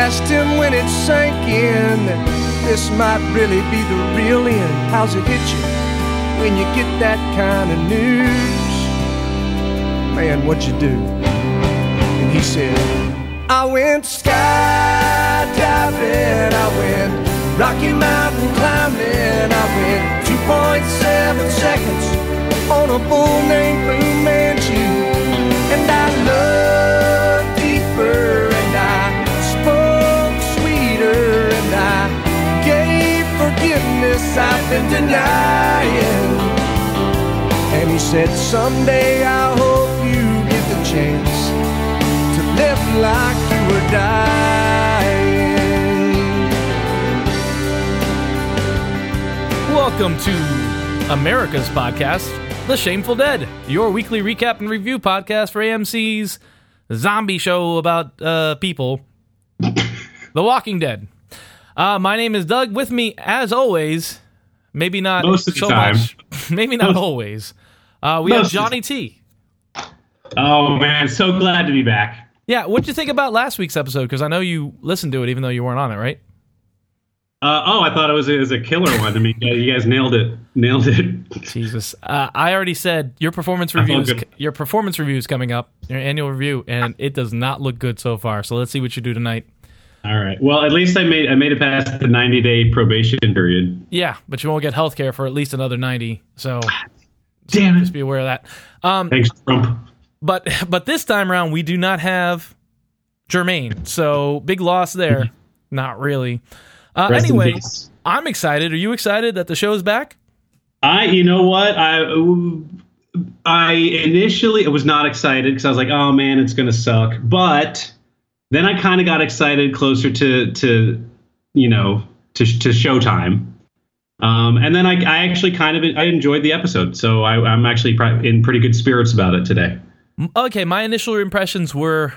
Asked him when it sank in that this might really be the real end. How's it hit you when you get that kind of news? Man, what'd you do? And he said, I went skydiving, I went Rocky Mountain climbing, I went 2.7 seconds on a bull named Fu Manchu. Forgiveness I've been denying. And he said, Someday I hope you get the chance to live like you were dying. Welcome to America's podcast, The Shameful Dead, your weekly recap and review podcast for AMC's zombie show about uh, people, The Walking Dead. Uh, my name is Doug. With me, as always, maybe not Most of the so time. much, maybe not always. Uh, we have Most Johnny T. Oh man, so glad to be back. Yeah, what'd you think about last week's episode? Because I know you listened to it, even though you weren't on it, right? Uh, oh, I thought it was a, it was a killer one. I mean, you guys nailed it, nailed it. Jesus, uh, I already said your performance felt reviews. Your performance review is coming up, your annual review, and it does not look good so far. So let's see what you do tonight. All right. Well, at least I made I made it past the 90 day probation period. Yeah, but you won't get health care for at least another ninety. So Damn just be aware of that. Um, Thanks, Trump. but but this time around, we do not have Jermaine. So big loss there. not really. Uh, anyway. I'm excited. Are you excited that the show's back? I, you know what, I I initially was not excited because I was like, oh man, it's gonna suck. But then I kind of got excited closer to to you know to to Showtime. Um, and then I, I actually kind of I enjoyed the episode, so I, I'm actually in pretty good spirits about it today. Okay, my initial impressions were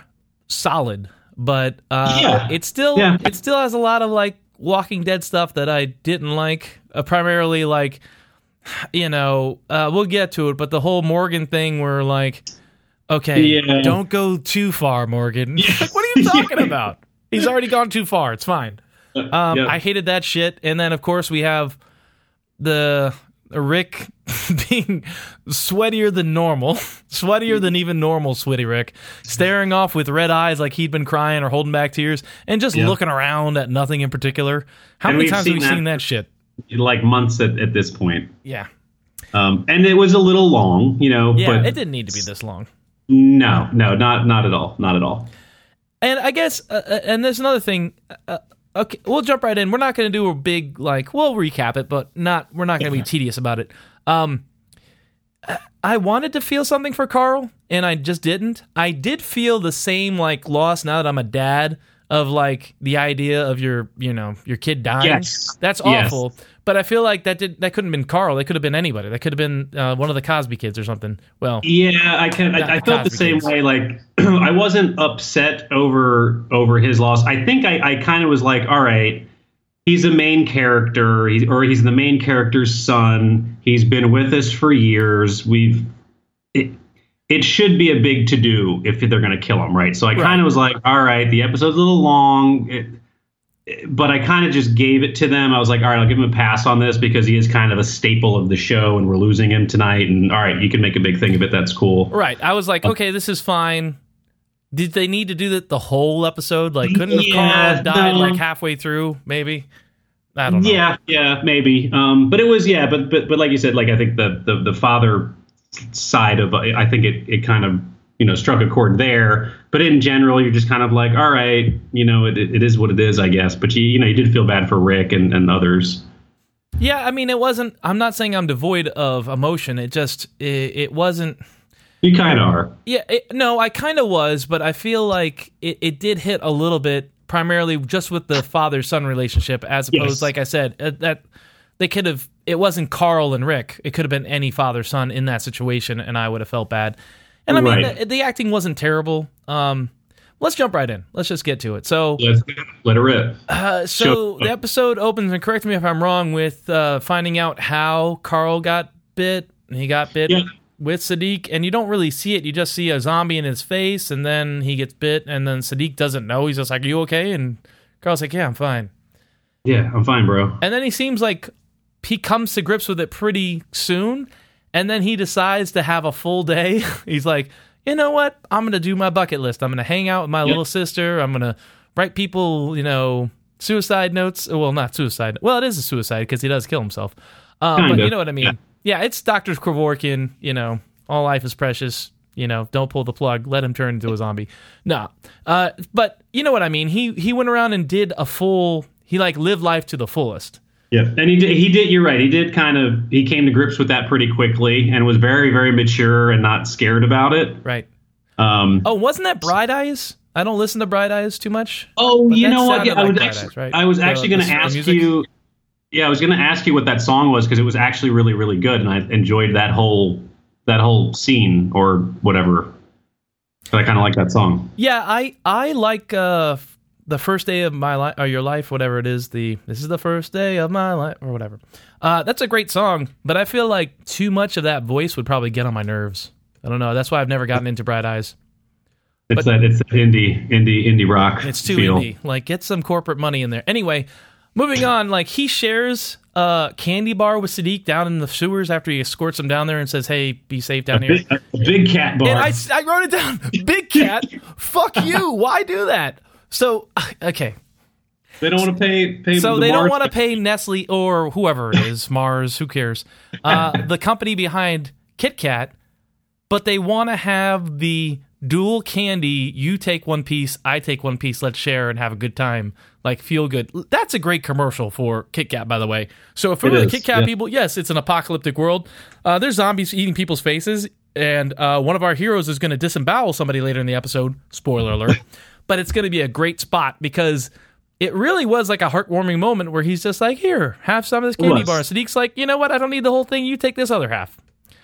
solid, but uh, Yeah. it still Yeah. it still has a lot of like Walking Dead stuff that I didn't like. Uh, primarily, like you know, uh, we'll get to it, but the whole Morgan thing, where like, okay, Yeah. don't go too far, Morgan. like, what are you talking about? He's already gone too far. It's fine. Um, Yep. I hated that shit, and then of course we have the Rick being sweatier than normal, sweatier than even normal sweaty Rick, staring off with red eyes like he'd been crying or holding back tears, and just Yeah. looking around at nothing in particular. How And many times have we that- seen that shit? like months at, at this point. Yeah, Um, and it was a little long, you know, yeah, but it didn't need to be this long. No, no, not not at all, not at all. And I guess, uh, uh, and there's another thing. Uh, okay, we'll jump right in. We're not going to do a big like. We'll recap it, but not. We're not going to be tedious about it. Um, I wanted to feel something for Carl, and I just didn't. I did feel the same like loss now that I'm a dad of like the idea of your you know your kid dying. Yes. That's Yes. But I feel like that did that couldn't have been Carl. That could have been anybody. That could have been uh, one of the Cosby kids or something. Well, Yeah, I can. I, I the felt the same kids. way. Like I wasn't upset over over his loss. I think I, I kind of was like, all right, he's a main character, he's, or he's the main character's son. He's been with us for years. We've it. It should be a big to do if they're going to kill him, right? So I kind of was like, all right, the episode's a little long. It, but I kind of just gave it to them. I was like, all right, I'll give him a pass on this because he is kind of a staple of the show, and we're losing him tonight. And all right, you can make a big thing of it. That's cool. Right. I was like, okay, this is fine. Did they need to do that the whole episode? Like, couldn't have Yeah, Carl died no. like halfway through? Maybe. I don't know. Yeah, yeah, maybe. Um, but it was yeah, but but but like you said, like I think the the, the father side of I think it it kind of you know struck a chord there. But in general, you're just kind of like, all right, you know, it, it is what it is, I guess. But you you know, you did feel bad for Rick and, and others. Yeah. I mean, it wasn't. I'm not saying I'm devoid of emotion. It just it, it wasn't. You kind of are. Yeah. It, no, I kind of was, but I feel like it, it did hit a little bit, primarily just with the father son relationship, as opposed, Yes. like I said, uh, that they could have. It wasn't Carl and Rick. It could have been any father son in that situation, and I would have felt bad. And I mean, Right. the, the acting wasn't terrible. Um, let's jump right in. Let's just get to it. So, Let's let it rip. uh, so the episode opens, and correct me if I'm wrong, with uh, finding out how Carl got bit. He got bit Yeah. with Siddiq, and you don't really see it. You just see a zombie in his face, and then he gets bit, and then Siddiq doesn't know. He's just like, "Are you okay?" And Carl's like, "Yeah, I'm fine." Yeah, I'm fine, bro. And then he seems like he comes to grips with it pretty soon, and then he decides to have a full day. He's like, "You know what? I'm gonna do my bucket list. I'm gonna hang out with my little sister. I'm gonna write people, you know, suicide notes. Well, not suicide. Well, it is a suicide because he does kill himself. Um, but Kinda. you know what I mean? Yeah. Yeah, it's Doctor Kevorkian. You know, all life is precious. You know, don't pull the plug. Let him turn into a zombie. No, uh, but you know what I mean. He he went around and did a full. He like lived life to the fullest. Yeah, and he did. He did. You're right. He did kind of. He came to grips with that pretty quickly, and was very, very mature and not scared about it. Right. Um, Oh, wasn't that Bright Eyes? I don't listen to Bright Eyes too much. Oh, you know what? sounded Yeah, I like was Bright actually, Eyes, right? I was The- actually going to ask music? you. Yeah, I was going to ask you what that song was because it was actually really, really good, and I enjoyed that whole that whole scene or whatever. But I kind of like that song. Yeah, I I like uh f- the first day of my life or your life, whatever it is. The this is the first day of my life or whatever. Uh, that's a great song, but I feel like too much of that voice would probably get on my nerves. I don't know. That's why I've never gotten into Bright Eyes. It's that it's that indie, indie, indie rock. It's too feel. indie. Like, get some corporate money in there. Anyway, moving on. Like, he shares a candy bar with Siddiq down in the sewers after he escorts him down there and says, "Hey, be safe down here." Big, a big cat bar. And I, I wrote it down. Big cat. Fuck you. Why do that? So, okay. they don't want to pay pay. So the they don't want to pay Nestle or whoever it is, Mars, who cares? Uh, the company behind Kit Kat, but they want to have the dual candy. You take one piece, I take one piece. Let's share and have a good time. Like feel good. That's a great commercial for Kit Kat, by the way. So for It the is, Kit Kat yeah. people, yes, it's an apocalyptic world. Uh, there's zombies eating people's faces, and uh, one of our heroes is going to disembowel somebody later in the episode. Spoiler alert. But it's going to be a great spot because it really was like a heartwarming moment where he's just like, "Here, have some of this candy bar." Siddiq's like, "You know what? I don't need the whole thing. You take this other half."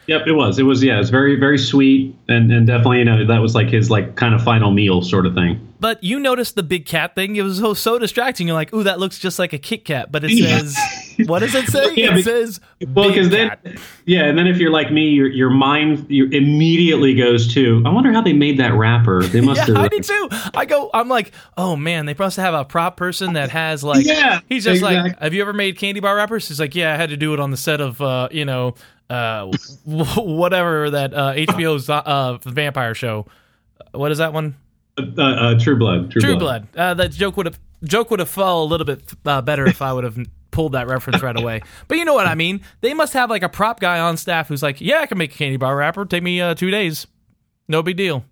Yep, it was. It was. Yeah, it was very, very sweet, and and definitely, you know, that was like his like kind of final meal sort of thing. But you noticed the big cat thing. It was so, so distracting. You're like, "Ooh, that looks just like a Kit Kat," but it Yeah. says, "What does it say?" Yeah, it says, Well, "Big because then, Cat." yeah, and then if you're like me, your your mind you immediately goes to, I wonder how they made that wrapper. They must Yeah, have. I did too. I go, I'm like, oh man, they must have a prop person that has like, Yeah, he's just like, have you ever made candy bar wrappers? He's like, yeah, I had to do it on the set of, uh, you know, uh, whatever that uh, HBO's uh, vampire show. What is that one? Uh, uh, True Blood. True, True Blood. Blood. Uh, that joke would have joke would have fell a little bit uh, better if I would have pulled that reference right away. But you know what I mean. They must have like a prop guy on staff who's like, yeah, I can make a candy bar wrapper. Take me uh, two days. No big deal.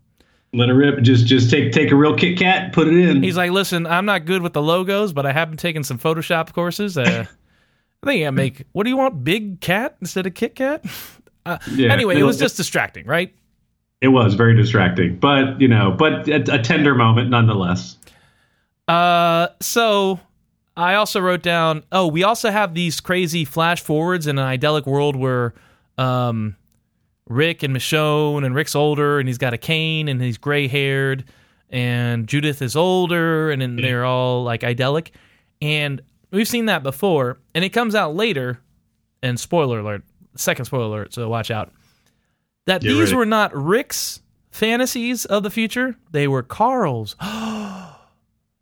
Let it rip. Just just take take a real Kit Kat, put it in. He's like, listen, I'm not good with the logos, but I have been taking some Photoshop courses. Uh, I think I make. What do you want? Big cat instead of Kit Kat? Uh, Yeah, anyway, it was just distracting, right? it was very distracting, but you know, but a, a tender moment nonetheless. Uh, so I also wrote down. Oh, we also have these crazy flash forwards in an idyllic world where, um, Rick and Michonne and Rick's older and he's got a cane and he's gray haired and Judith is older and then they're all like idyllic and we've seen that before and it comes out later and spoiler alert second spoiler alert so watch out that Get these ready. were not Rick's fantasies of the future they were Carl's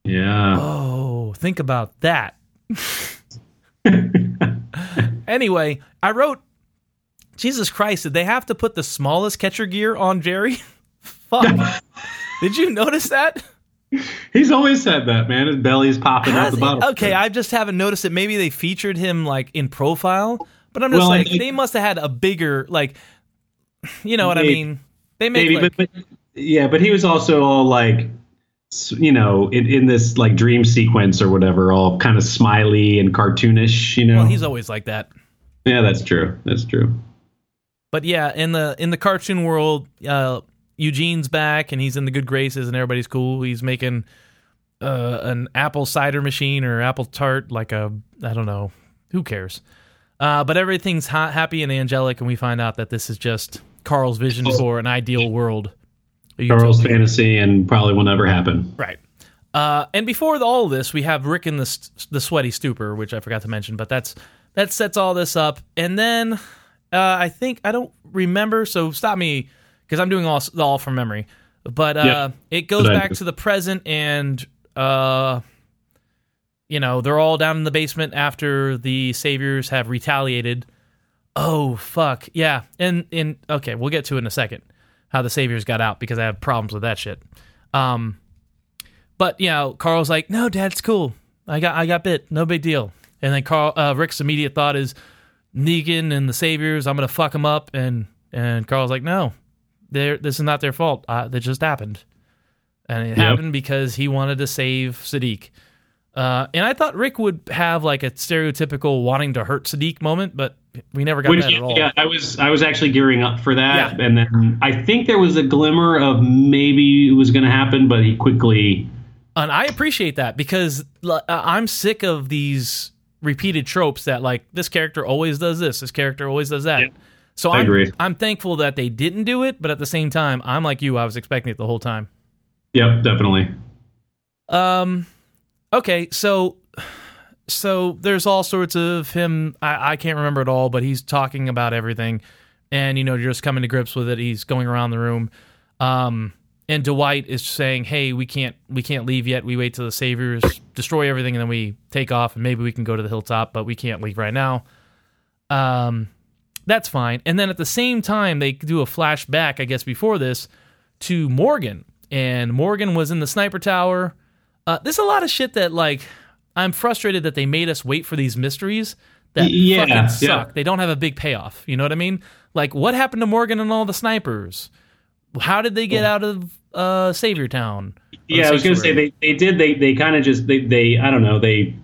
Yeah. Oh, think about that. anyway, I wrote, Jesus Christ, did they have to put the smallest catcher gear on Jerry? Fuck. did you notice that? He's always said that, man. His belly's popping out the bottom. okay, I just haven't noticed it. Maybe they featured him like in profile, but I'm just Well, like, think- they must have had a bigger, like, you know what I mean? They make maybe, like, but, but yeah, but he was also all like, you know, in, in this like dream sequence or whatever, all kind of smiley and cartoonish. You know, well, he's always like that. yeah, that's true. That's true. But yeah, in the in the cartoon world, uh, Eugene's back and he's in the good graces and everybody's cool. He's making uh, an apple cider machine or apple tart, like a I don't know, who cares? Uh, but everything's ha- happy and angelic, and we find out that this is just Carl's vision for an ideal world. Carl's fantasy and probably will never happen. Right. Uh, and before all this, we have Rick in the st- the sweaty stupor, which I forgot to mention, but that's that sets all this up. And then Uh, I think I don't remember, so stop me because I'm doing all all from memory. But uh, Yeah. it goes back to the present, and uh, you know they're all down in the basement after the saviors have retaliated. Oh fuck yeah, and and okay, we'll get to it in a second how the saviors got out because I have problems with that shit. Um, but you know, Carl's like, no, Dad, it's cool. I got I got bit, no big deal. And then Carl uh, Rick's immediate thought is Negan and the saviors. I'm gonna fuck them up, and and Carl's like, no, they're this is not their fault. Uh, that just happened, and it happened because he wanted to save Siddiq. Uh, and I thought Rick would have like a stereotypical wanting to hurt Siddiq moment, but we never got that at all. yeah, I was I was actually gearing up for that, Yeah. and then I think there was a glimmer of maybe it was going to happen, but he quickly. And I appreciate that because uh, I'm sick of these repeated tropes that like this character always does this, this character always does that. Yeah, so I I'm, agree. I'm thankful that they didn't do it, but at the same time, I'm like you, I was expecting it the whole time. Yep, definitely. Um, okay, so so there's all sorts of him. I, I can't remember it all, but he's talking about everything, and you know, you're just coming to grips with it. He's going around the room, um, and Dwight is saying, "Hey, we can't we can't leave yet. We wait till the saviors destroy everything, and then we take off, and maybe we can go to the hilltop, but we can't leave right now." Um, that's fine. And then at the same time, they do a flashback, I guess, before this to Morgan, and Morgan was in the sniper tower. Uh, there's a lot of shit that like I'm frustrated that they made us wait for these mysteries that yeah, fucking yeah. suck. They don't have a big payoff. You know what I mean? Like what happened to Morgan and all the snipers? How did they get out of uh, Savior Town? Yeah, I was going to say they, they did they they kind of just they they I don't know they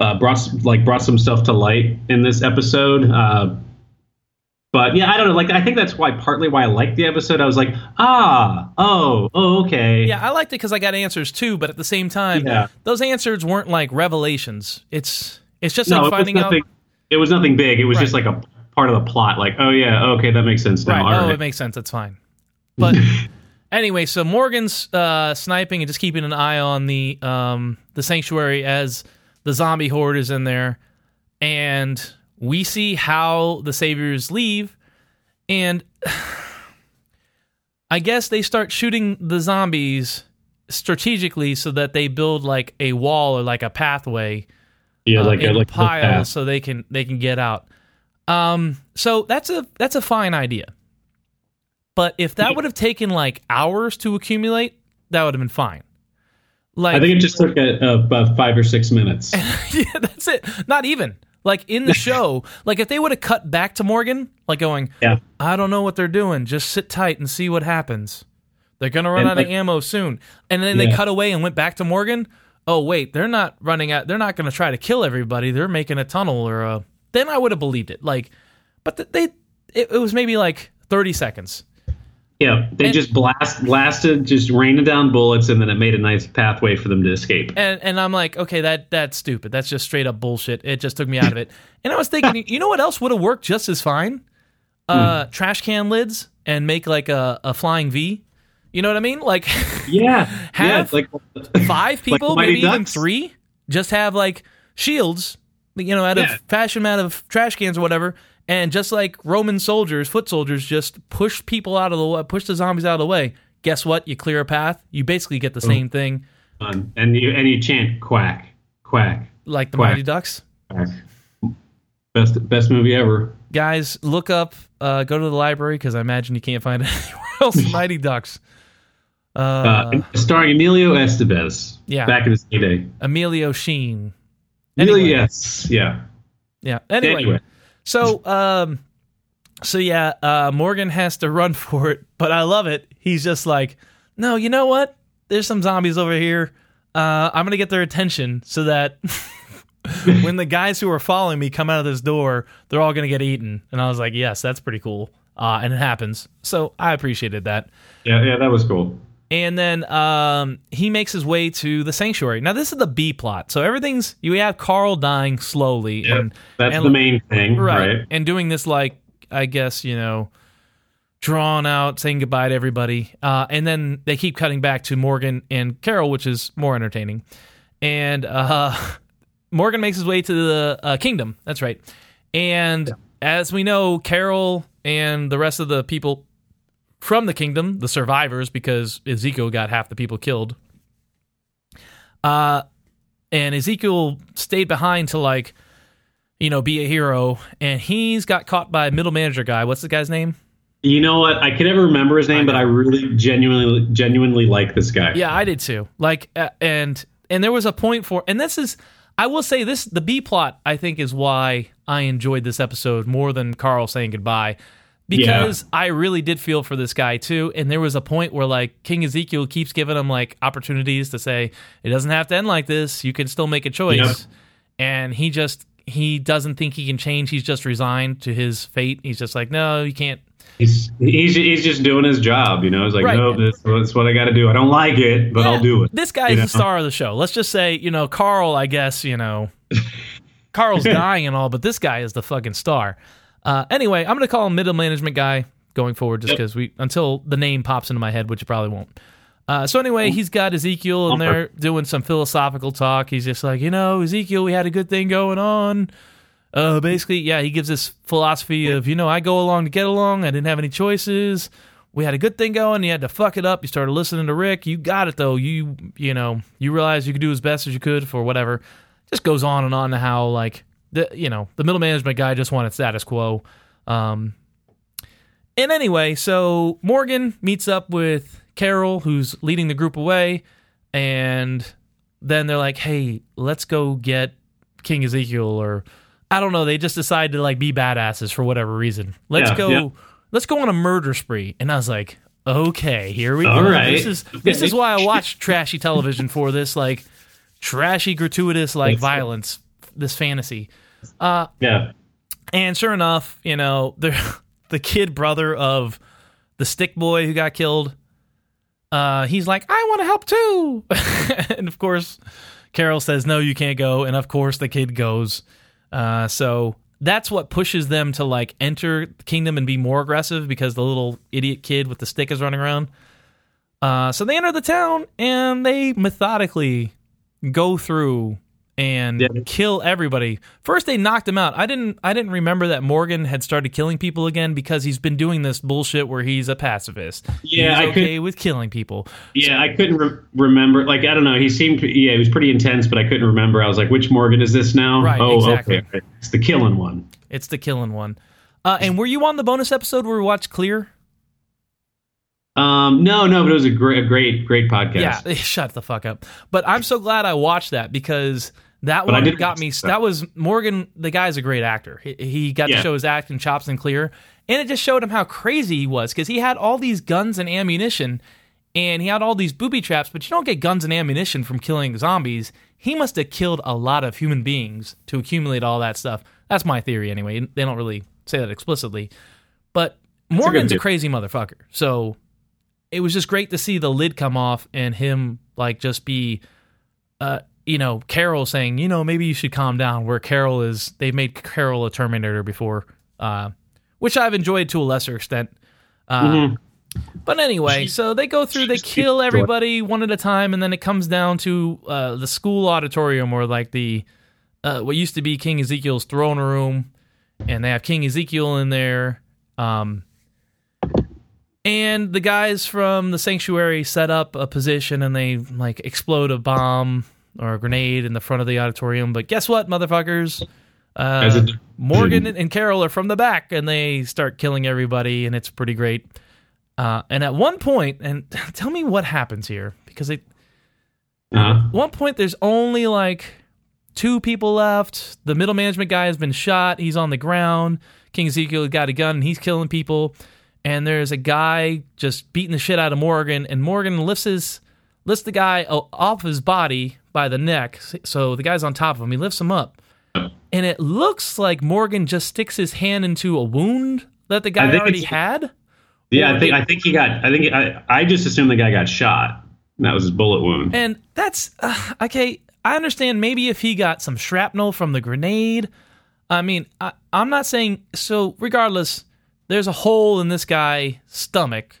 uh, brought like brought some stuff to light in this episode. Uh, but yeah, I don't know. Like I think that's why partly why I liked the episode. I was like, ah, oh, oh, okay. Yeah, I liked it because I got answers too, but at the same time, Yeah. those answers weren't like revelations. It's it's just no, like it was finding out. It was nothing big. It was just like a part of the plot. Like, oh yeah, okay, that makes sense now. Right. All oh, right. it makes sense. That's fine. But anyway, so Morgan's uh, sniping and just keeping an eye on the um, the sanctuary as the zombie horde is in there, and we see how the saviors leave, and I guess they start shooting the zombies strategically so that they build like a wall or like a pathway yeah, uh, like in a like a piles path. so they can they can get out. Um, so that's a that's a fine idea. But if that would have taken like hours to accumulate, that would have been fine. Like I think it just took a, a, about five or six minutes. yeah, that's it. Not even like in the show. like if they would have cut back to Morgan, like going, yeah, I don't know what they're doing. Just sit tight and see what happens. They're gonna run And, out of ammo soon. And then they cut away and went back to Morgan. Oh wait, they're not running out. They're not gonna try to kill everybody. They're making a tunnel or a. Then I would have believed it. Like, but th- they, it, it was maybe like thirty seconds. Yeah. They And- just blast blasted, just rained down bullets, and then it made a nice pathway for them to escape. And and I'm like, okay, that that's stupid. That's just straight up bullshit. It just took me out of it. And I was thinking, you know what else would have worked just as fine? Uh, trash can lids and make like a, a flying V. You know what I mean? Like Yeah, Have- yeah, like five people, Mighty maybe even three, just have like shields, you know, out Yeah. of fashion out of trash cans or whatever, and just like Roman soldiers, foot soldiers, just push people out of the way, push the zombies out of the way. Guess what? You clear a path. You basically get the Oh. same thing, fun. and you and you chant quack, quack, like the Quack. Mighty Ducks. quack. Best best movie ever. Guys, look up, uh, go to the library because I imagine you can't find it anywhere else. Mighty Ducks. Uh, Uh, starring Emilio Estevez. Yeah. back in his heyday. Emilio Sheen. Emilio, yes, yeah. Yeah. Anyway, Anyway. So um, so yeah, uh, Morgan has to run for it, but I love it. He's just like, no, you know what? There's some zombies over here. Uh, I'm gonna get their attention so that when the guys who are following me come out of this door, they're all gonna get eaten. And I was like, yes, that's pretty cool. Uh, and it happens. So I appreciated that. Yeah, yeah, that was cool. And then um, he makes his way to the sanctuary. Now this is the B plot. So everything's you have Carl dying slowly, Yeah, and that's and- the main thing, right. right? And doing this like I guess you know, drawn out, saying goodbye to everybody, uh, and then they keep cutting back to Morgan and Carol, which is more entertaining. And uh, Morgan makes his way to the uh, kingdom. That's right. And as we know, Carol and the rest of the people from the kingdom, the survivors, because Ezekiel got half the people killed. Uh, and Ezekiel stayed behind to like, you know, be a hero, and he's got caught by a middle manager guy. What's the guy's name? You know what? I can never remember his name, but I really genuinely genuinely like this guy. Yeah, I did too. Like, uh, and and there was a point for, and this is, I will say this: the B plot, I think, is why I enjoyed this episode more than Carl saying goodbye, because I really did feel for this guy too. And there was a point where like King Ezekiel keeps giving him like opportunities to say it doesn't have to end like this. You can still make a choice, Yep. and he just he doesn't think he can change. He's just resigned to his fate. He's just like, no, you can't. He's, he's he's just doing his job, you know. He's like, Right. no, this, that's what I got to do. I don't like it, but Yeah, I'll do it. This guy's You know? the star of the show. Let's just say, you know, Carl, I guess, you know, Carl's dying and all, but this guy is the fucking star. Uh, anyway, I'm going to call him middle management guy going forward just Yep. because we, until the name pops into my head, which it probably won't. Uh, so anyway, he's got Ezekiel and they're doing some philosophical talk. He's just like, you know, Ezekiel, we had a good thing going on. Uh, basically, yeah, he gives this philosophy of, you know, I go along to get along. I didn't have any choices. We had a good thing going. You had to fuck it up. You started listening to Rick. You got it though. You, you know, you realize you could do as best as you could for whatever. Just goes on and on to how like the, you know, the middle management guy just wanted status quo. Um, and anyway, so Morgan meets up with Carol, who's leading the group away, and then they're like, "Hey, let's go get King Ezekiel," or I don't know. They just decide to like be badasses for whatever reason. Let's Yeah, go. yeah. Let's go on a murder spree. And I was like, "Okay, here we All go. right. This is this is why I watch trashy television for this like trashy, gratuitous like violence, this fantasy." Yeah, And sure enough, you know, the the kid brother of the stick boy who got killed, uh, he's like, I want to help too. and of course, Carol says, No, you can't go. And of course, the kid goes. Uh, so that's what pushes them to like enter the kingdom and be more aggressive because the little idiot kid with the stick is running around. Uh, so they enter the town and they methodically go through and Yeah. kill everybody. First they knocked him out. I didn't I didn't remember that Morgan had started killing people again because he's been doing this bullshit where he's a pacifist. Yeah, he's I okay with killing people. yeah. I couldn't re- remember. Like, I don't know. He seemed, yeah, he was pretty intense, but I couldn't remember. I was like, which Morgan is this now? Right, Oh, exactly. okay. It's the killing one. It's the killing one. Uh, and were you on the bonus episode where we watched Clear? Um, no, no, but it was a great, a great, great podcast. Yeah, shut the fuck up. But I'm so glad I watched that because that But one got me. that. That was Morgan. The guy's a great actor. He, he got to Yeah. show his acting chops and Clear, and it just showed him how crazy he was because he had all these guns and ammunition, and he had all these booby traps. But you don't get guns and ammunition from killing zombies. He must have killed a lot of human beings to accumulate all that stuff. That's my theory, anyway. They don't really say that explicitly, but Morgan's a, theory. crazy motherfucker. So it was just great to see the lid come off and him like just be uh you know carol saying you know maybe you should calm down where carol is they've made carol a terminator before uh which i've enjoyed to a lesser extent uh Mhm. but anyway so they go through they kill everybody one at a time and then it comes down to uh the school auditorium or like the uh what used to be king ezekiel's throne room and they have king ezekiel in there um and the guys from the sanctuary set up a position and they like explode a bomb or a grenade in the front of the auditorium. But guess what, motherfuckers? Uh, Morgan and Carol are from the back and they start killing everybody, and it's pretty great. Uh, and at one point, and tell me what happens here because it, Uh-huh. at one point there's only like two people left. The middle management guy has been shot. He's on the ground. King Ezekiel got a gun and he's killing people. And there's a guy just beating the shit out of Morgan, and Morgan lifts his lifts the guy off his body by the neck. So the guy's on top of him. He lifts him up, and it looks like Morgan just sticks his hand into a wound that the guy already had. Yeah, I think I think he got. I think I I just assumed the guy got shot. And that was his bullet wound. And that's uh, okay. I understand maybe if he got some shrapnel from the grenade. I mean, I, I'm not saying so. Regardless, there's a hole in this guy's stomach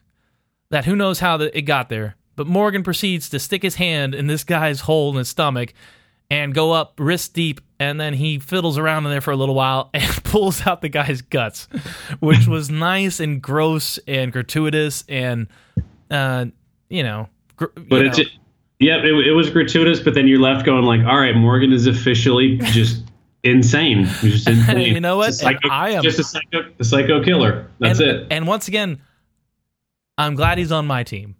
that who knows how the, it got there. But Morgan proceeds to stick his hand in this guy's hole in his stomach, and go up wrist deep, and then he fiddles around in there for a little while and pulls out the guy's guts, which was nice and gross and gratuitous and, uh, you know, gr- But you it's know, yep, it, it was gratuitous. But then you're left going like, all right, Morgan is officially just insane. Just insane. You know what? Psycho, I am- just a psycho, a psycho killer. That's and, it. And once again, I'm glad he's on my team.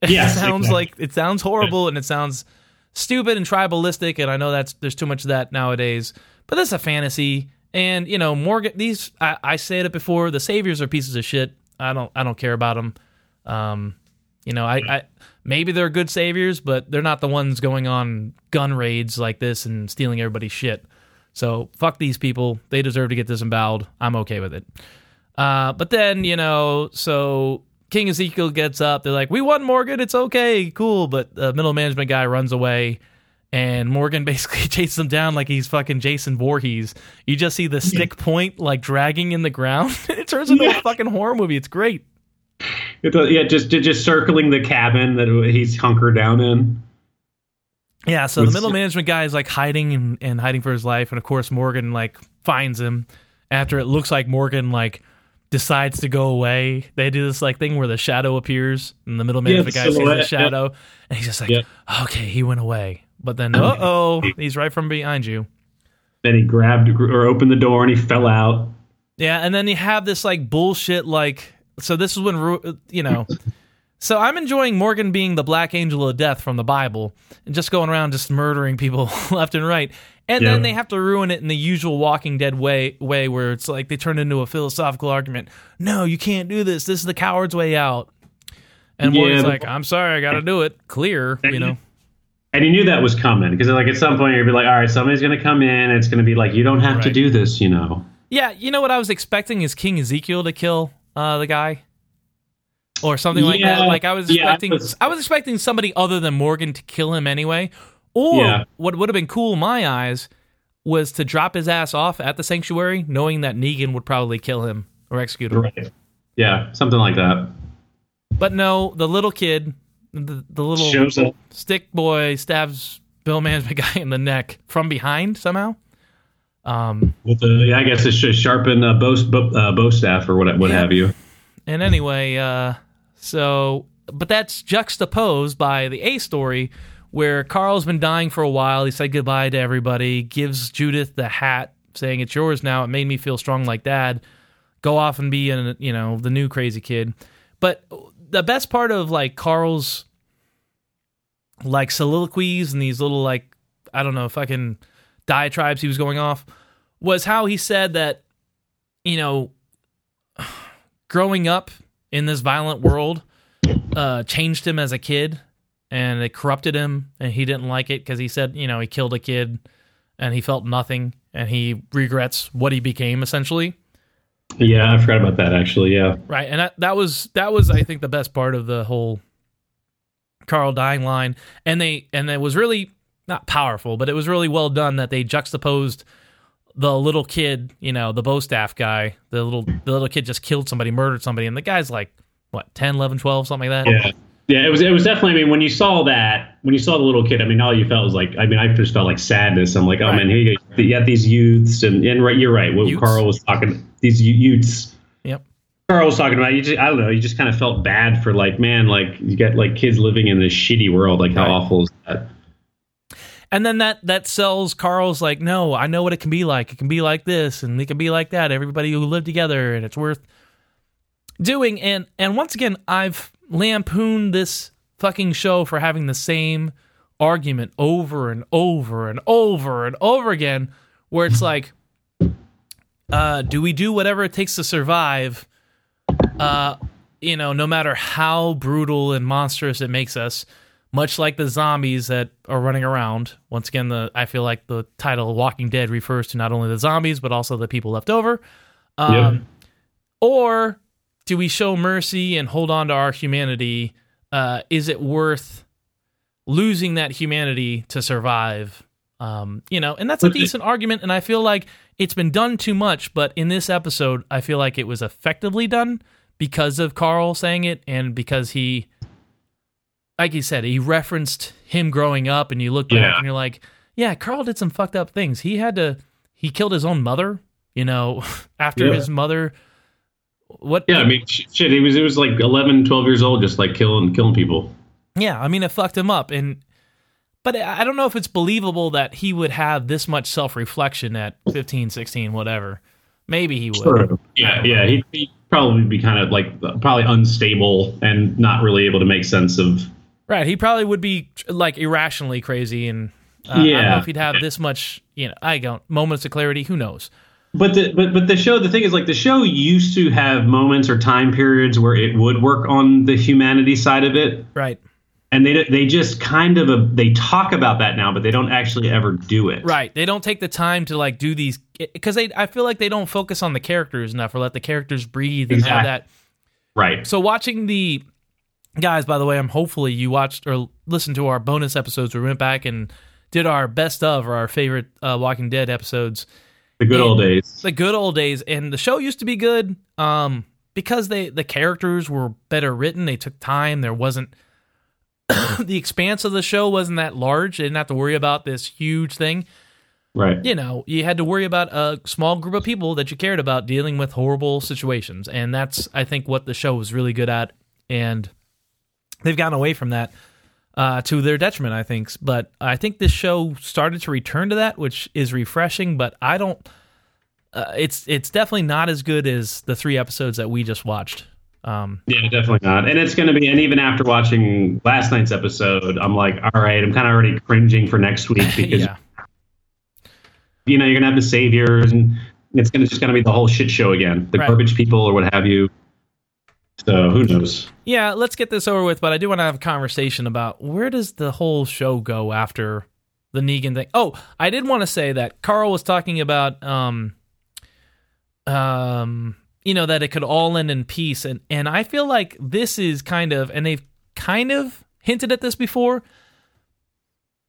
Yes, it sounds exactly. like it sounds horrible and it sounds stupid and tribalistic, and I know that's there's too much of that nowadays. But that's a fantasy, and you know Morgan. These I, I said it before. The saviors are pieces of shit. I don't I don't care about them. Um, you know, I, I maybe they're good saviors, but they're not the ones going on gun raids like this and stealing everybody's shit. So fuck these people. They deserve to get disemboweled. I'm okay with it. Uh, but then you know, so King Ezekiel gets up. They're like, "We won, Morgan. It's okay, cool." But the middle management guy runs away, and Morgan basically chases him down like he's fucking Jason Voorhees. You just see the stick point like dragging in the ground. it turns into a fucking horror movie. It's great. It does- yeah, just just circling the cabin that he's hunkered down in. Yeah, so the middle management guy is like hiding and, and hiding for his life, and of course Morgan like finds him after it looks like Morgan like decides to go away. They do this like thing where the shadow appears, and the middle Yeah, management the guy sees the shadow, and he's just like, Yep. "Okay, he went away." But then, uh oh, he's right from behind you. Then he grabbed or opened the door and he fell out. Yeah, and then you have this like bullshit like so this is when you know so I'm enjoying Morgan being the black angel of death from the Bible and just going around just murdering people left and right. And Yeah. then they have to ruin it in the usual Walking Dead way way where it's like they turn into a philosophical argument. No, you can't do this. This is the coward's way out. And Yeah, Morgan's like, "I'm sorry, I got to do it." Clear, you know. And he knew that was coming because, like, at some point you'd be like, "All right, somebody's going to come in. It's going to be like, you don't have to do this," you know. Yeah, you know what I was expecting is King Ezekiel to kill uh, the guy, or something like that. Like I was yeah, I expecting, was- I was expecting somebody other than Morgan to kill him anyway. Or Yeah. what would have been cool in my eyes was to drop his ass off at the sanctuary, knowing that Negan would probably kill him or execute him. Right. Yeah, something like that. But no, the little kid, the, the little stick boy, stabs Bill Management guy in the neck from behind somehow. Um, With the, yeah, I guess it's just sharpen uh, bow, bow, uh, bow staff or what, what Yeah. have you. And anyway, uh, so, but that's juxtaposed by the A story where Carl's been dying for a while. He said goodbye to everybody, gives Judith the hat, saying, It's yours now. It made me feel strong like dad. Go off and be, an, you know, the new crazy kid. But the best part of like Carl's like soliloquies and these little like, I don't know, fucking diatribes he was going off was how he said that, you know, growing up in this violent world uh, changed him as a kid and it corrupted him and he didn't like it because he said you know he killed a kid and he felt nothing and he regrets what he became essentially Yeah, I forgot about that actually. Yeah. right and that, that was that was i think the best part of the whole carl dying line and they and it was really not powerful but it was really well done that they juxtaposed the little kid you know the bow staff guy the little the little kid just killed somebody murdered somebody and the guy's like what 10 11 12 something like that Yeah. Yeah, it was it was definitely. I mean, when you saw that, when you saw the little kid, I mean, all you felt was like, I mean, I just felt like sadness. I'm like, oh Right. man, here you go. You got these youths, and and right, you're right. What Youths. Carl was talking, these youths. yep Carl was talking about. You just, I don't know. You just kind of felt bad for like, man, like you got like kids living in this shitty world. Like, how Right. awful is that? And then that that sells Carl's like, no, I know what it can be like. It can be like this, and it can be like that. Everybody who lived together, and it's worth doing. And and once again, I've lampooned this fucking show for having the same argument over and over and over and over again, where it's like, uh, do we do whatever it takes to survive? Uh, you know, no matter how brutal and monstrous it makes us, much like the zombies that are running around. Once again, the I feel like the title "Walking Dead" refers to not only the zombies but also the people left over. Um, Yep. Or do we show mercy and hold on to our humanity? Uh, is it worth losing that humanity to survive? Um, you know, and that's a decent argument, and I feel like it's been done too much. But in this episode, I feel like it was effectively done because of Carl saying it and because he, like he said, he referenced him growing up, and you look back Yeah. and you're like, yeah, Carl did some fucked up things. He had to he killed his own mother, you know, after Yeah. his mother what Yeah, I mean, shit. He was he was like 11, 12 years old, just like killing killing people. Yeah, I mean it fucked him up and but I don't know if it's believable that he would have this much self-reflection at 15, 16, whatever. Maybe he would. Yeah, yeah. He'd, he'd probably be kind of like probably unstable and not really able to make sense of. Right, he probably would be like irrationally crazy and uh, I don't know Yeah. if he'd have this much, you know, I don't moments of clarity, who knows. But the but but the show the thing is like the show used to have moments or time periods where it would work on the humanity side of it, Right. and they they just kind of a, they talk about that now, but they don't actually ever do it. Right. They don't take the time to like do these because they I feel like they don't focus on the characters enough or let the characters breathe and have that Right. So watching the guys, by the way, I'm hopefully you watched or listened to our bonus episodes. where We went back and did our best of or our favorite uh, Walking Dead episodes, The good old days. the good old days. And the show used to be good um, because they the characters were better written. They took time. There wasn't the expanse of the show wasn't that large. They didn't have to worry about this huge thing. Right. You know, you had to worry about a small group of people that you cared about dealing with horrible situations, and that's I think what the show was really good at. And they've gotten away from that uh, to their detriment, I think. But I think this show started to return to that, which is refreshing. But I don't. Uh, it's it's definitely not as good as the three episodes that we just watched. Um, Yeah, definitely not. And it's going to be, and even after watching last night's episode, I'm like, all right, I'm kind of already cringing for next week because yeah, you know you're going to have the saviors, and it's going to just going to be the whole shit show again, the Right. garbage people or what have you. So who knows? yeah. Let's get this over with. But I do want to have a conversation about where does the whole show go after the Negan thing. Oh, I did want to say that Carl was talking about, um, um, you know, that it could all end in peace, and and I feel like this is kind of, and they've kind of hinted at this before.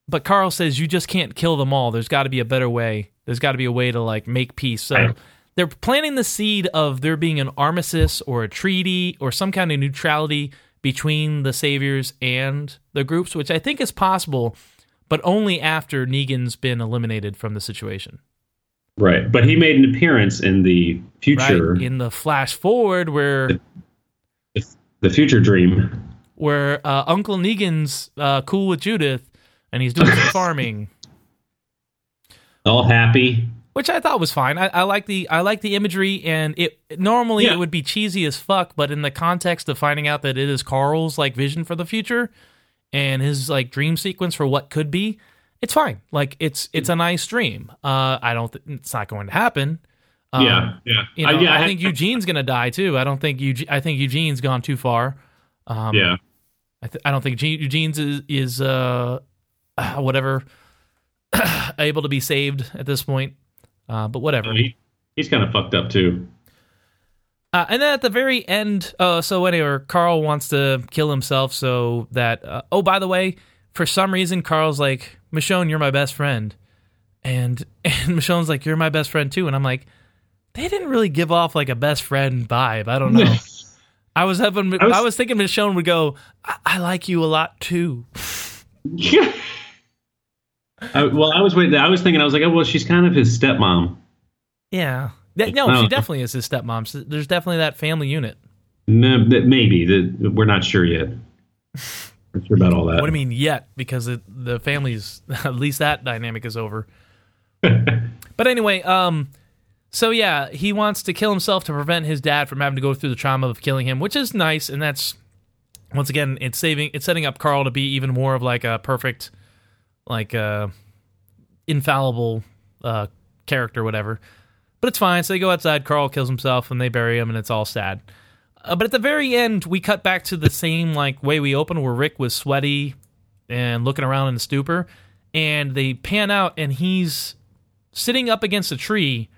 But Carl says you just can't kill them all. There's got to be a better way. There's got to be a way to like make peace. So Right. They're planting the seed of there being an armistice or a treaty or some kind of neutrality between the saviors and the groups, which I think is possible, but only after Negan's been eliminated from the situation. Right, but he made an appearance in the future, Right in the flash forward where the future dream. where uh, Uncle Negan's uh, cool with Judith and he's doing some farming. All happy. Which I thought was fine. I, I like the I like the imagery, and it normally Yeah. it would be cheesy as fuck, but in the context of finding out that it is Carl's like vision for the future and his like dream sequence for what could be, it's fine. Like it's it's a nice dream. Uh, I don't. Th- it's not going to happen. Um, yeah, yeah. You know, I, yeah, I, think Eugene's gonna die too. I don't think Eugene. I think Eugene's gone too far. Um, yeah. I, th- I don't think Eugene- Eugene's is, is uh, whatever able to be saved at this point. Uh, but whatever. He, he's kind of fucked up too. Uh, and then at the very end, uh, so anyway, Carl wants to kill himself so that. Uh, oh, by the way, for some reason, Carl's like, Michonne, you're my best friend, and and Michonne's like, you're my best friend too, and I'm like, they didn't really give off like a best friend vibe. I don't know. I was having, I I was, was- thinking Michonne would go, I, I like you a lot too. I, well, I was waiting. I was thinking. I was like, oh, well, she's kind of his stepmom. Yeah. That- no, she know. definitely is his stepmom. So There's definitely that family unit. No, that maybe that we're not sure yet. Not sure about all that. What do you mean yet? Because it, the family's at least that dynamic is over. but anyway, um, so yeah, he wants to kill himself to prevent his dad from having to go through the trauma of killing him, which is nice, and that's once again, it's saving, it's setting up Carl to be even more of like a perfect, like uh, infallible uh, character, whatever. But it's fine. So they go outside. Carl kills himself, and they bury him, and it's all sad. Uh, but at the very end, we cut back to the same like way we opened, where Rick was sweaty and looking around in a stupor, and they pan out, and he's sitting up against a tree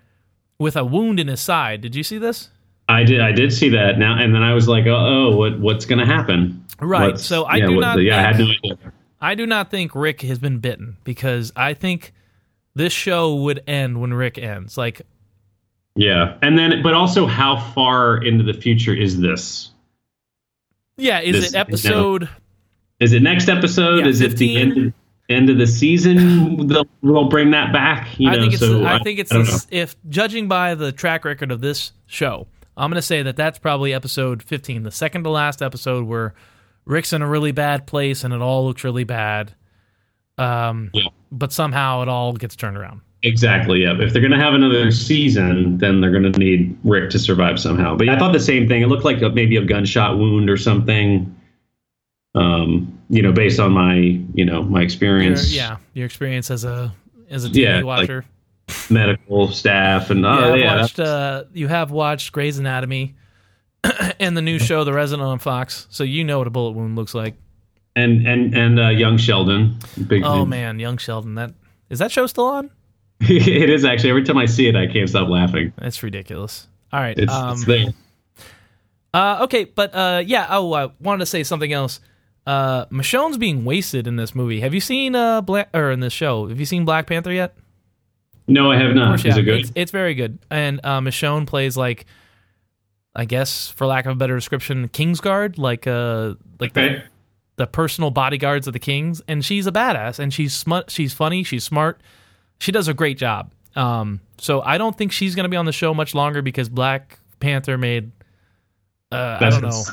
with a wound in his side. Did you see this? I did. I did see that now, and then I was like, oh, oh what what's going to happen? Right, What's- so I yeah, do not Yeah, I had no idea. I do not think Rick has been bitten because I think this show would end when Rick ends. Like, Yeah, and then, but also, how far into the future is this? yeah, is This- it episode? Is it next episode? Yeah, is it the 15? end? end of the season they'll, they'll bring that back. You know, I think it's. so I think it's. I this- if judging by the track record of this show, I'm going to say that that's probably episode 15, the second to last episode where Rick's in a really bad place and it all looks really bad. Um, Yeah. but somehow it all gets turned around. Exactly. Yeah. If they're going to have another season, then they're going to need Rick to survive somehow. But I thought the same thing. It looked like a, maybe a gunshot wound or something. Um, you know, based on my you know my Your, experience. yeah, your experience as a as a TV Yeah, like, watcher. Medical staff and yeah, oh yeah, watched. Uh, you have watched Grey's Anatomy and the new show, The Resident on Fox, so you know what a bullet wound looks like. and and and uh, young Sheldon. Big. Oh man, young Sheldon. That is that show still on? it is actually. Every time I see it, I can't stop laughing. That's ridiculous. All right. It's, um, it's there. uh, okay, but uh, yeah. Oh, I wanted to say something else. Uh, Michonne's being wasted in this movie. Have you seen uh Black or in this show? Have you seen Black Panther yet? No, I have not. course, Is yeah, it good? It's, it's very good. And uh, Michonne plays like, I guess, for lack of a better description, Kingsguard, like uh, like the, okay. the personal bodyguards of the kings. And she's a badass, and she's smut, she's funny, she's smart. She does a great job. Um, so I don't think she's gonna be on the show much longer because Black Panther made, uh, I don't know,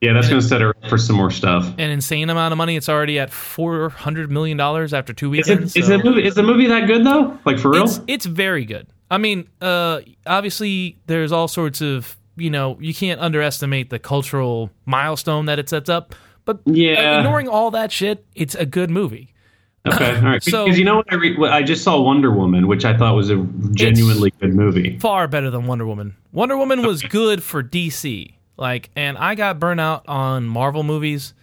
yeah, that's going to set her up for some more stuff. an insane amount of money. It's already at four hundred million dollars after two Is it is so- the movie is the movie that good though? Like for real? It's it's very good. I mean, uh, obviously there's all sorts of you know you can't underestimate the cultural milestone that it sets up. But uh, Yeah. ignoring all that shit, it's a good movie. Okay, all right. So- because you know what I, re- I just saw Wonder Woman, which I thought was a genuinely good movie. Far better than Wonder Woman. Wonder Woman was good for DC, like, and I got burnt out on Marvel movies.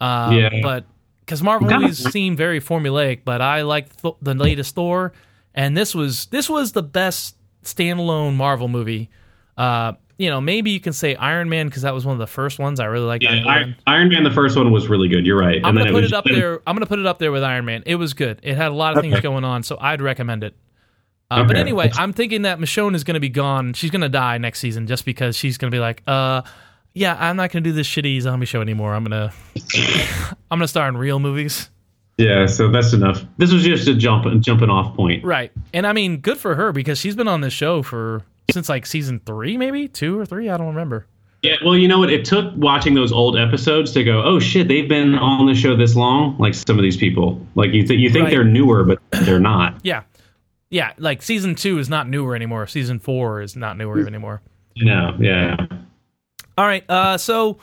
Uh, Yeah. but because Marvel movies seem very formulaic, but I liked th- the latest Thor, and this was this was the best standalone Marvel movie. Uh, you know, maybe you can say Iron Man because that was one of the first ones I really liked. Yeah, Iron Man. Iron Man, the first one was really good. You're right. I'm and gonna put was it up there. I'm gonna put it up there with Iron Man. It was good. It had a lot of things going on, so I'd recommend it. Uh, But Okay. anyway, I'm thinking that Michonne is gonna be gone. She's gonna die next season just because she's gonna be like, uh, yeah, I'm not gonna do this shitty zombie show anymore. I'm gonna, I'm gonna star in real movies. Yeah, so that's enough. This was just a jump jumping off point. Right. And I mean, good for her because she's been on this show for since like season three, maybe two or three. I don't remember. Yeah, well, you know what? It took watching those old episodes to go, oh shit, they've been on the show this long. Like some of these people, like you think you think Right. they're newer, but they're not. Yeah. Yeah. Like season two is not newer anymore. Season four is not newer anymore. No, yeah. All right. Uh, so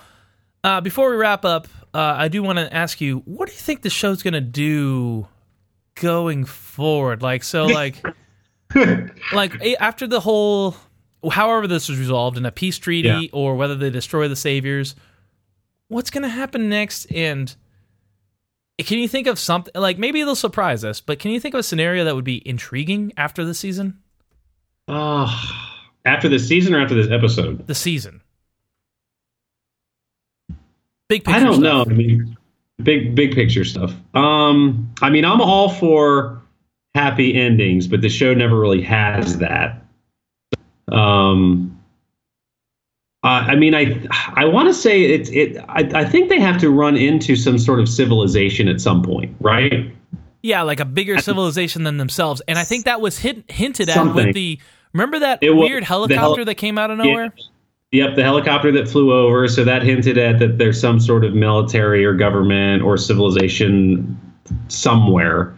uh, before we wrap up, uh, I do want to ask you, what do you think the show's going to do going forward? Like, so, like, like after the whole, however this was resolved in a peace treaty Yeah. or whether they destroy the saviors, what's going to happen next? And can you think of something like maybe they'll surprise us, but can you think of a scenario that would be intriguing after the season? Oh, after the season or after this episode? The season. Big picture I don't stuff. know. I mean, big big picture stuff. Um, I mean, I'm all for happy endings, but the show never really has that. Um, I I mean, I I want to say it's it. I, I think they have to run into some sort of civilization at some point, right? Yeah, like a bigger civilization than themselves. And I think that was hint, hinted at Something. with the. Remember that It weird the helicopter heli- that came out of nowhere? Yep, the helicopter that flew over. So that hinted at that there's some sort of military or government or civilization somewhere.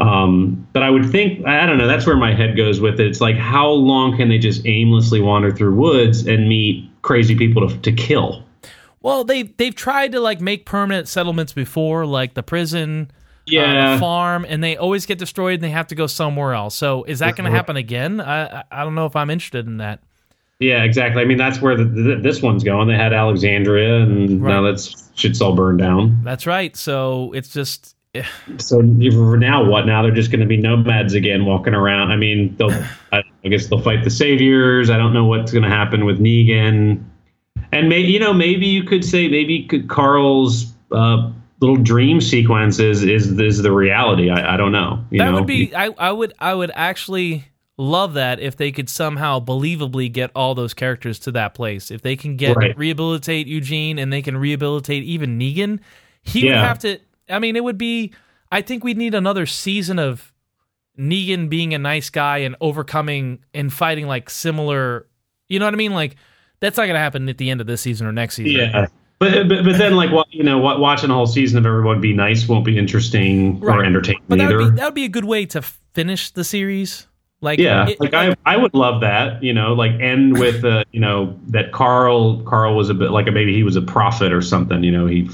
Um, but I would think I don't know. That's where my head goes with it. It's like how long can they just aimlessly wander through woods and meet crazy people to, to kill? Well, they they've tried to like make permanent settlements before, like the prison, uh, Yeah. the farm, and they always get destroyed and they have to go somewhere else. So is that going to happen again? I I- don't know if I'm interested in that. Yeah, exactly. I mean, that's where the, the, this one's going. They had Alexandria, and now Right. that's shit's all burned down. That's right. So it's just eh, So now, what? Now they're just going to be nomads again, walking around. I mean, they'll. I, guess they'll fight the saviors. I don't know what's going to happen with Negan, and maybe you know, maybe you could say maybe could Carl's uh, little dream sequences is is the reality. I, I don't know. You that know? would be I, I would I would actually love that if they could somehow believably get all those characters to that place. If they can get Right. rehabilitate Eugene and they can rehabilitate even Negan, he would have to I mean it would be I think we'd need another season of Negan being a nice guy and overcoming and fighting like similar. You know what I mean? Like that's not gonna happen at the end of this season or next season. Yeah. But, but but then like you know watching a whole season of everyone be nice won't be interesting or entertaining But that either. would, be, that would be a good way to finish the series. Like yeah, it- like I I would love that. You know, like end with uh, you know that Carl Carl was a bit like a maybe he was a prophet or something. You know, he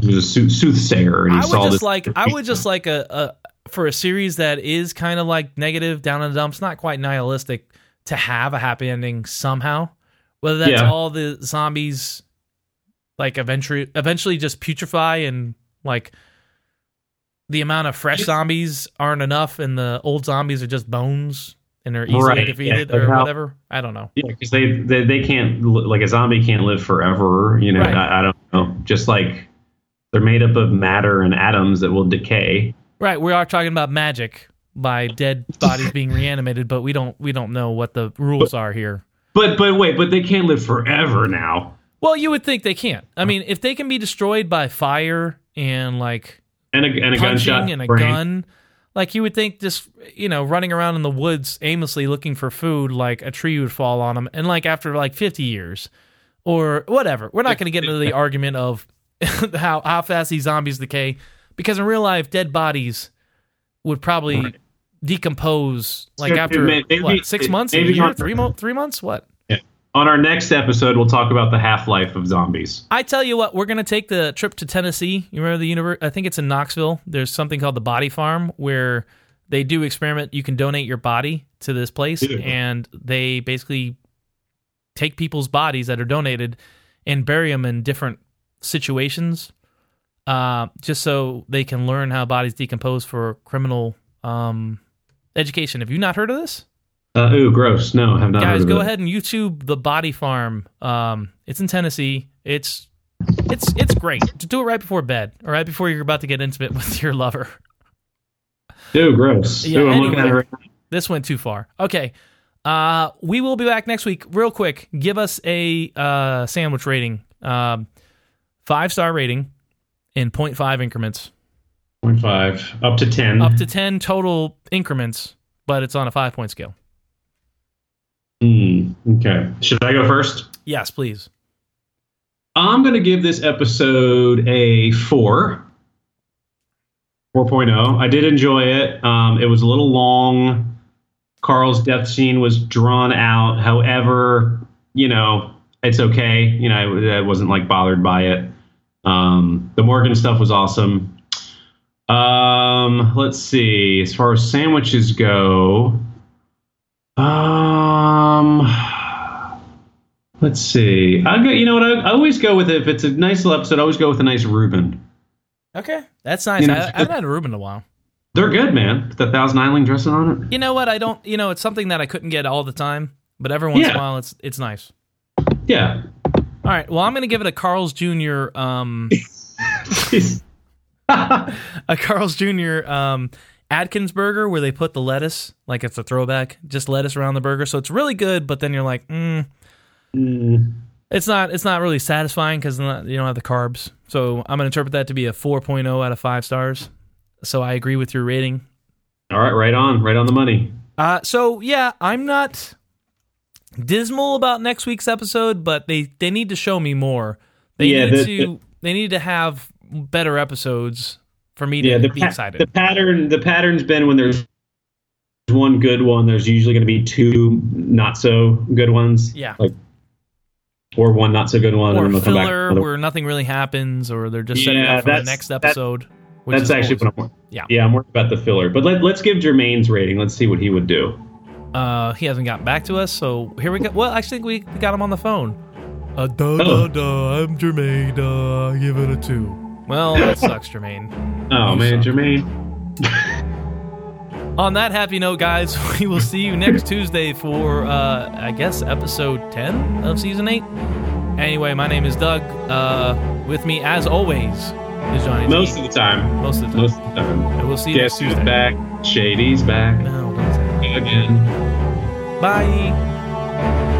he was a sooth- soothsayer and he I saw would just this. like I would just like a, a for a series that is kind of like negative, down in the dumps, not quite nihilistic, to have a happy ending somehow. Whether that's Yeah. all the zombies like eventually eventually just putrefy and like the amount of fresh zombies aren't enough and the old zombies are just bones and they're easily Right, defeated yeah, like or how- whatever. I don't know. Yeah, because they, they they can't li- like a zombie can't live forever. You know, Right. I, I don't know. Just like they're made up of matter and atoms that will decay. Right, we are talking about magic by dead bodies being reanimated, but we don't we don't know what the rules are here. But but wait, but they can't live forever now. Well, you would think they can't. I mean, if they can be destroyed by fire and like And a and a gunshot and a brain. gun, like you would think just you know running around in the woods aimlessly looking for food, like a tree would fall on them, and like after like fifty years or whatever. We're not going to get into the argument of how how fast these zombies decay, because in real life, dead bodies would probably Right. decompose like So, after may- maybe- what six months, maybe year, three mo- three months, what? On our next episode, we'll talk about the half life of zombies. I tell you what, we're gonna take the trip to Tennessee. You remember the universe? I think it's in Knoxville. There's something called the Body Farm where they do experiment. You can donate your body to this place, Ew. and they basically take people's bodies that are donated and bury them in different situations, uh, just so they can learn how bodies decompose for criminal um, education. Have you not heard of this? Uh, ooh, gross. No, I have not heard guys go it. ahead and youtube the body farm um it's in tennessee it's it's it's great to do it right before bed or right before you're about to get intimate with your lover Ooh, gross. Yeah, ooh, I'm looking at it anyway. right now. this went too far okay uh we will be back next week real quick give us a uh sandwich rating um five star rating in 0.5 increments 0.5 up to 10. up to 10 total increments but it's on a five point scale Hmm, okay. Should I go first? yes please I'm going to give this episode a 4. 4.0. I did enjoy it. Um, it was a little long. Carl's death scene was drawn out. However, you know, it's okay. You know, I, I wasn't like bothered by it. Um, the Morgan stuff was awesome. Um, let's see. As far as sandwiches go, um, let's see. I go. You know what? I, I always go with if it's a nice little episode. I always go with a nice Reuben. okay that's nice You know, I, I haven't had a Reuben in a while They're good, man. With the thousand island dressing on it. You know what? I don't. You know, it's something that I couldn't get all the time, but every once in a while, it's it's nice. Yeah. All right. Well, I'm going to give it a Carl's Jr. Um, a Carl's Jr. Um, Atkins burger where they put the lettuce, like it's a throwback, just lettuce around the burger. So it's really good, but then you're like, mm, Mm, it's not. It's not really satisfying because you don't have the carbs. So I'm going to interpret that to be a 4.0 out of five stars. So I agree with your rating. all right, right on, right on the money. Uh, so yeah, I'm not dismal about next week's episode, but they they need to show me more. They Yeah, need the- to they need to have better episodes for me to Yeah, the, be excited. the pattern the pattern's been when there's one good one, there's usually going to be two not so good ones. Yeah. Like, or one not so good one, or and they'll come back. filler where nothing really happens, or they're just setting Yeah, up for the next that- episode. which That's actually always- what I'm. Yeah. Yeah, I'm worried about the filler. But let, let's give Jermaine's rating. Let's see what he would do. Uh, he hasn't gotten back to us, so here we go. Well, actually, we we got him on the phone. Uh, duh, duh, Oh. duh, I'm Jermaine. Uh, give it a two. Well, that sucks, Jermaine. Oh You man, suck. Jermaine. On that happy note, guys, we will see you next Tuesday for, uh, I guess, episode 10 of season 8. Anyway, my name is Doug. Uh, with me, as always, is Johnny. T. Most of the time. Most of the time. Most of the time. And we'll see you Guess next who's back? Shady's back No, don't say again. Bye.